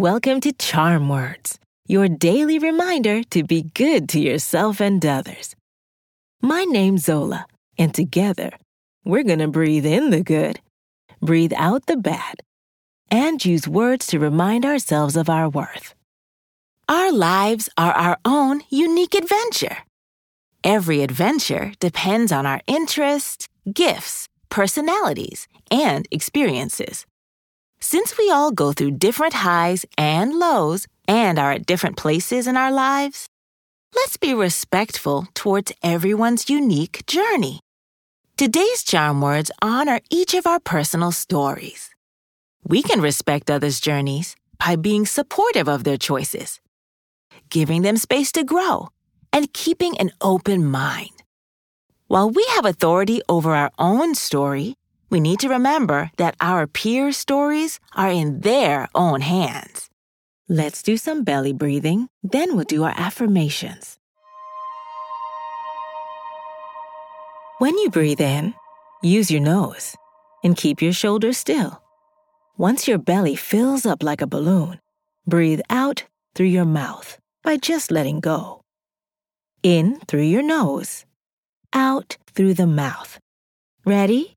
Welcome to Charm Words, your daily reminder to be good to yourself and others. My name's Zola, and together, we're going to breathe in the good, breathe out the bad, and use words to remind ourselves of our worth. Our lives are our own unique adventure. Every adventure depends on our interests, gifts, personalities, and experiences. Since we all go through different highs and lows and are at different places in our lives, let's be respectful towards everyone's unique journey. Today's charm words honor each of our personal stories. We can respect others' journeys by being supportive of their choices, giving them space to grow, and keeping an open mind. While we have authority over our own story, we need to remember that our peers' stories are in their own hands. Let's do some belly breathing, then we'll do our affirmations. When you breathe in, use your nose and keep your shoulders still. Once your belly fills up like a balloon, breathe out through your mouth by just letting go. In through your nose, out through the mouth. Ready?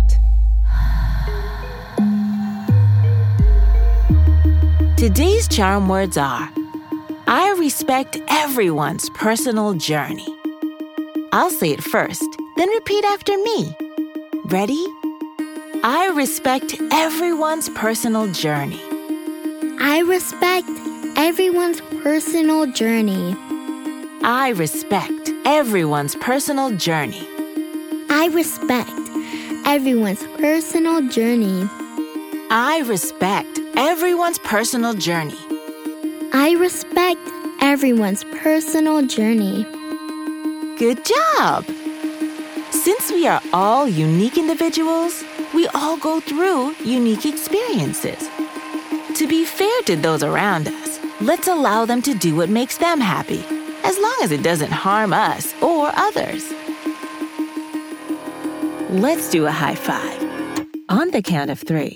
Today's charm words are I respect everyone's personal journey. I'll say it first, then repeat after me. Ready? I respect everyone's personal journey. I respect everyone's personal journey. I respect everyone's personal journey. I respect everyone's personal journey. I respect everyone's personal journey. I respect everyone's personal journey. Good job! Since we are all unique individuals, we all go through unique experiences. To be fair to those around us, let's allow them to do what makes them happy, as long as it doesn't harm us or others. Let's do a high five. On the count of three,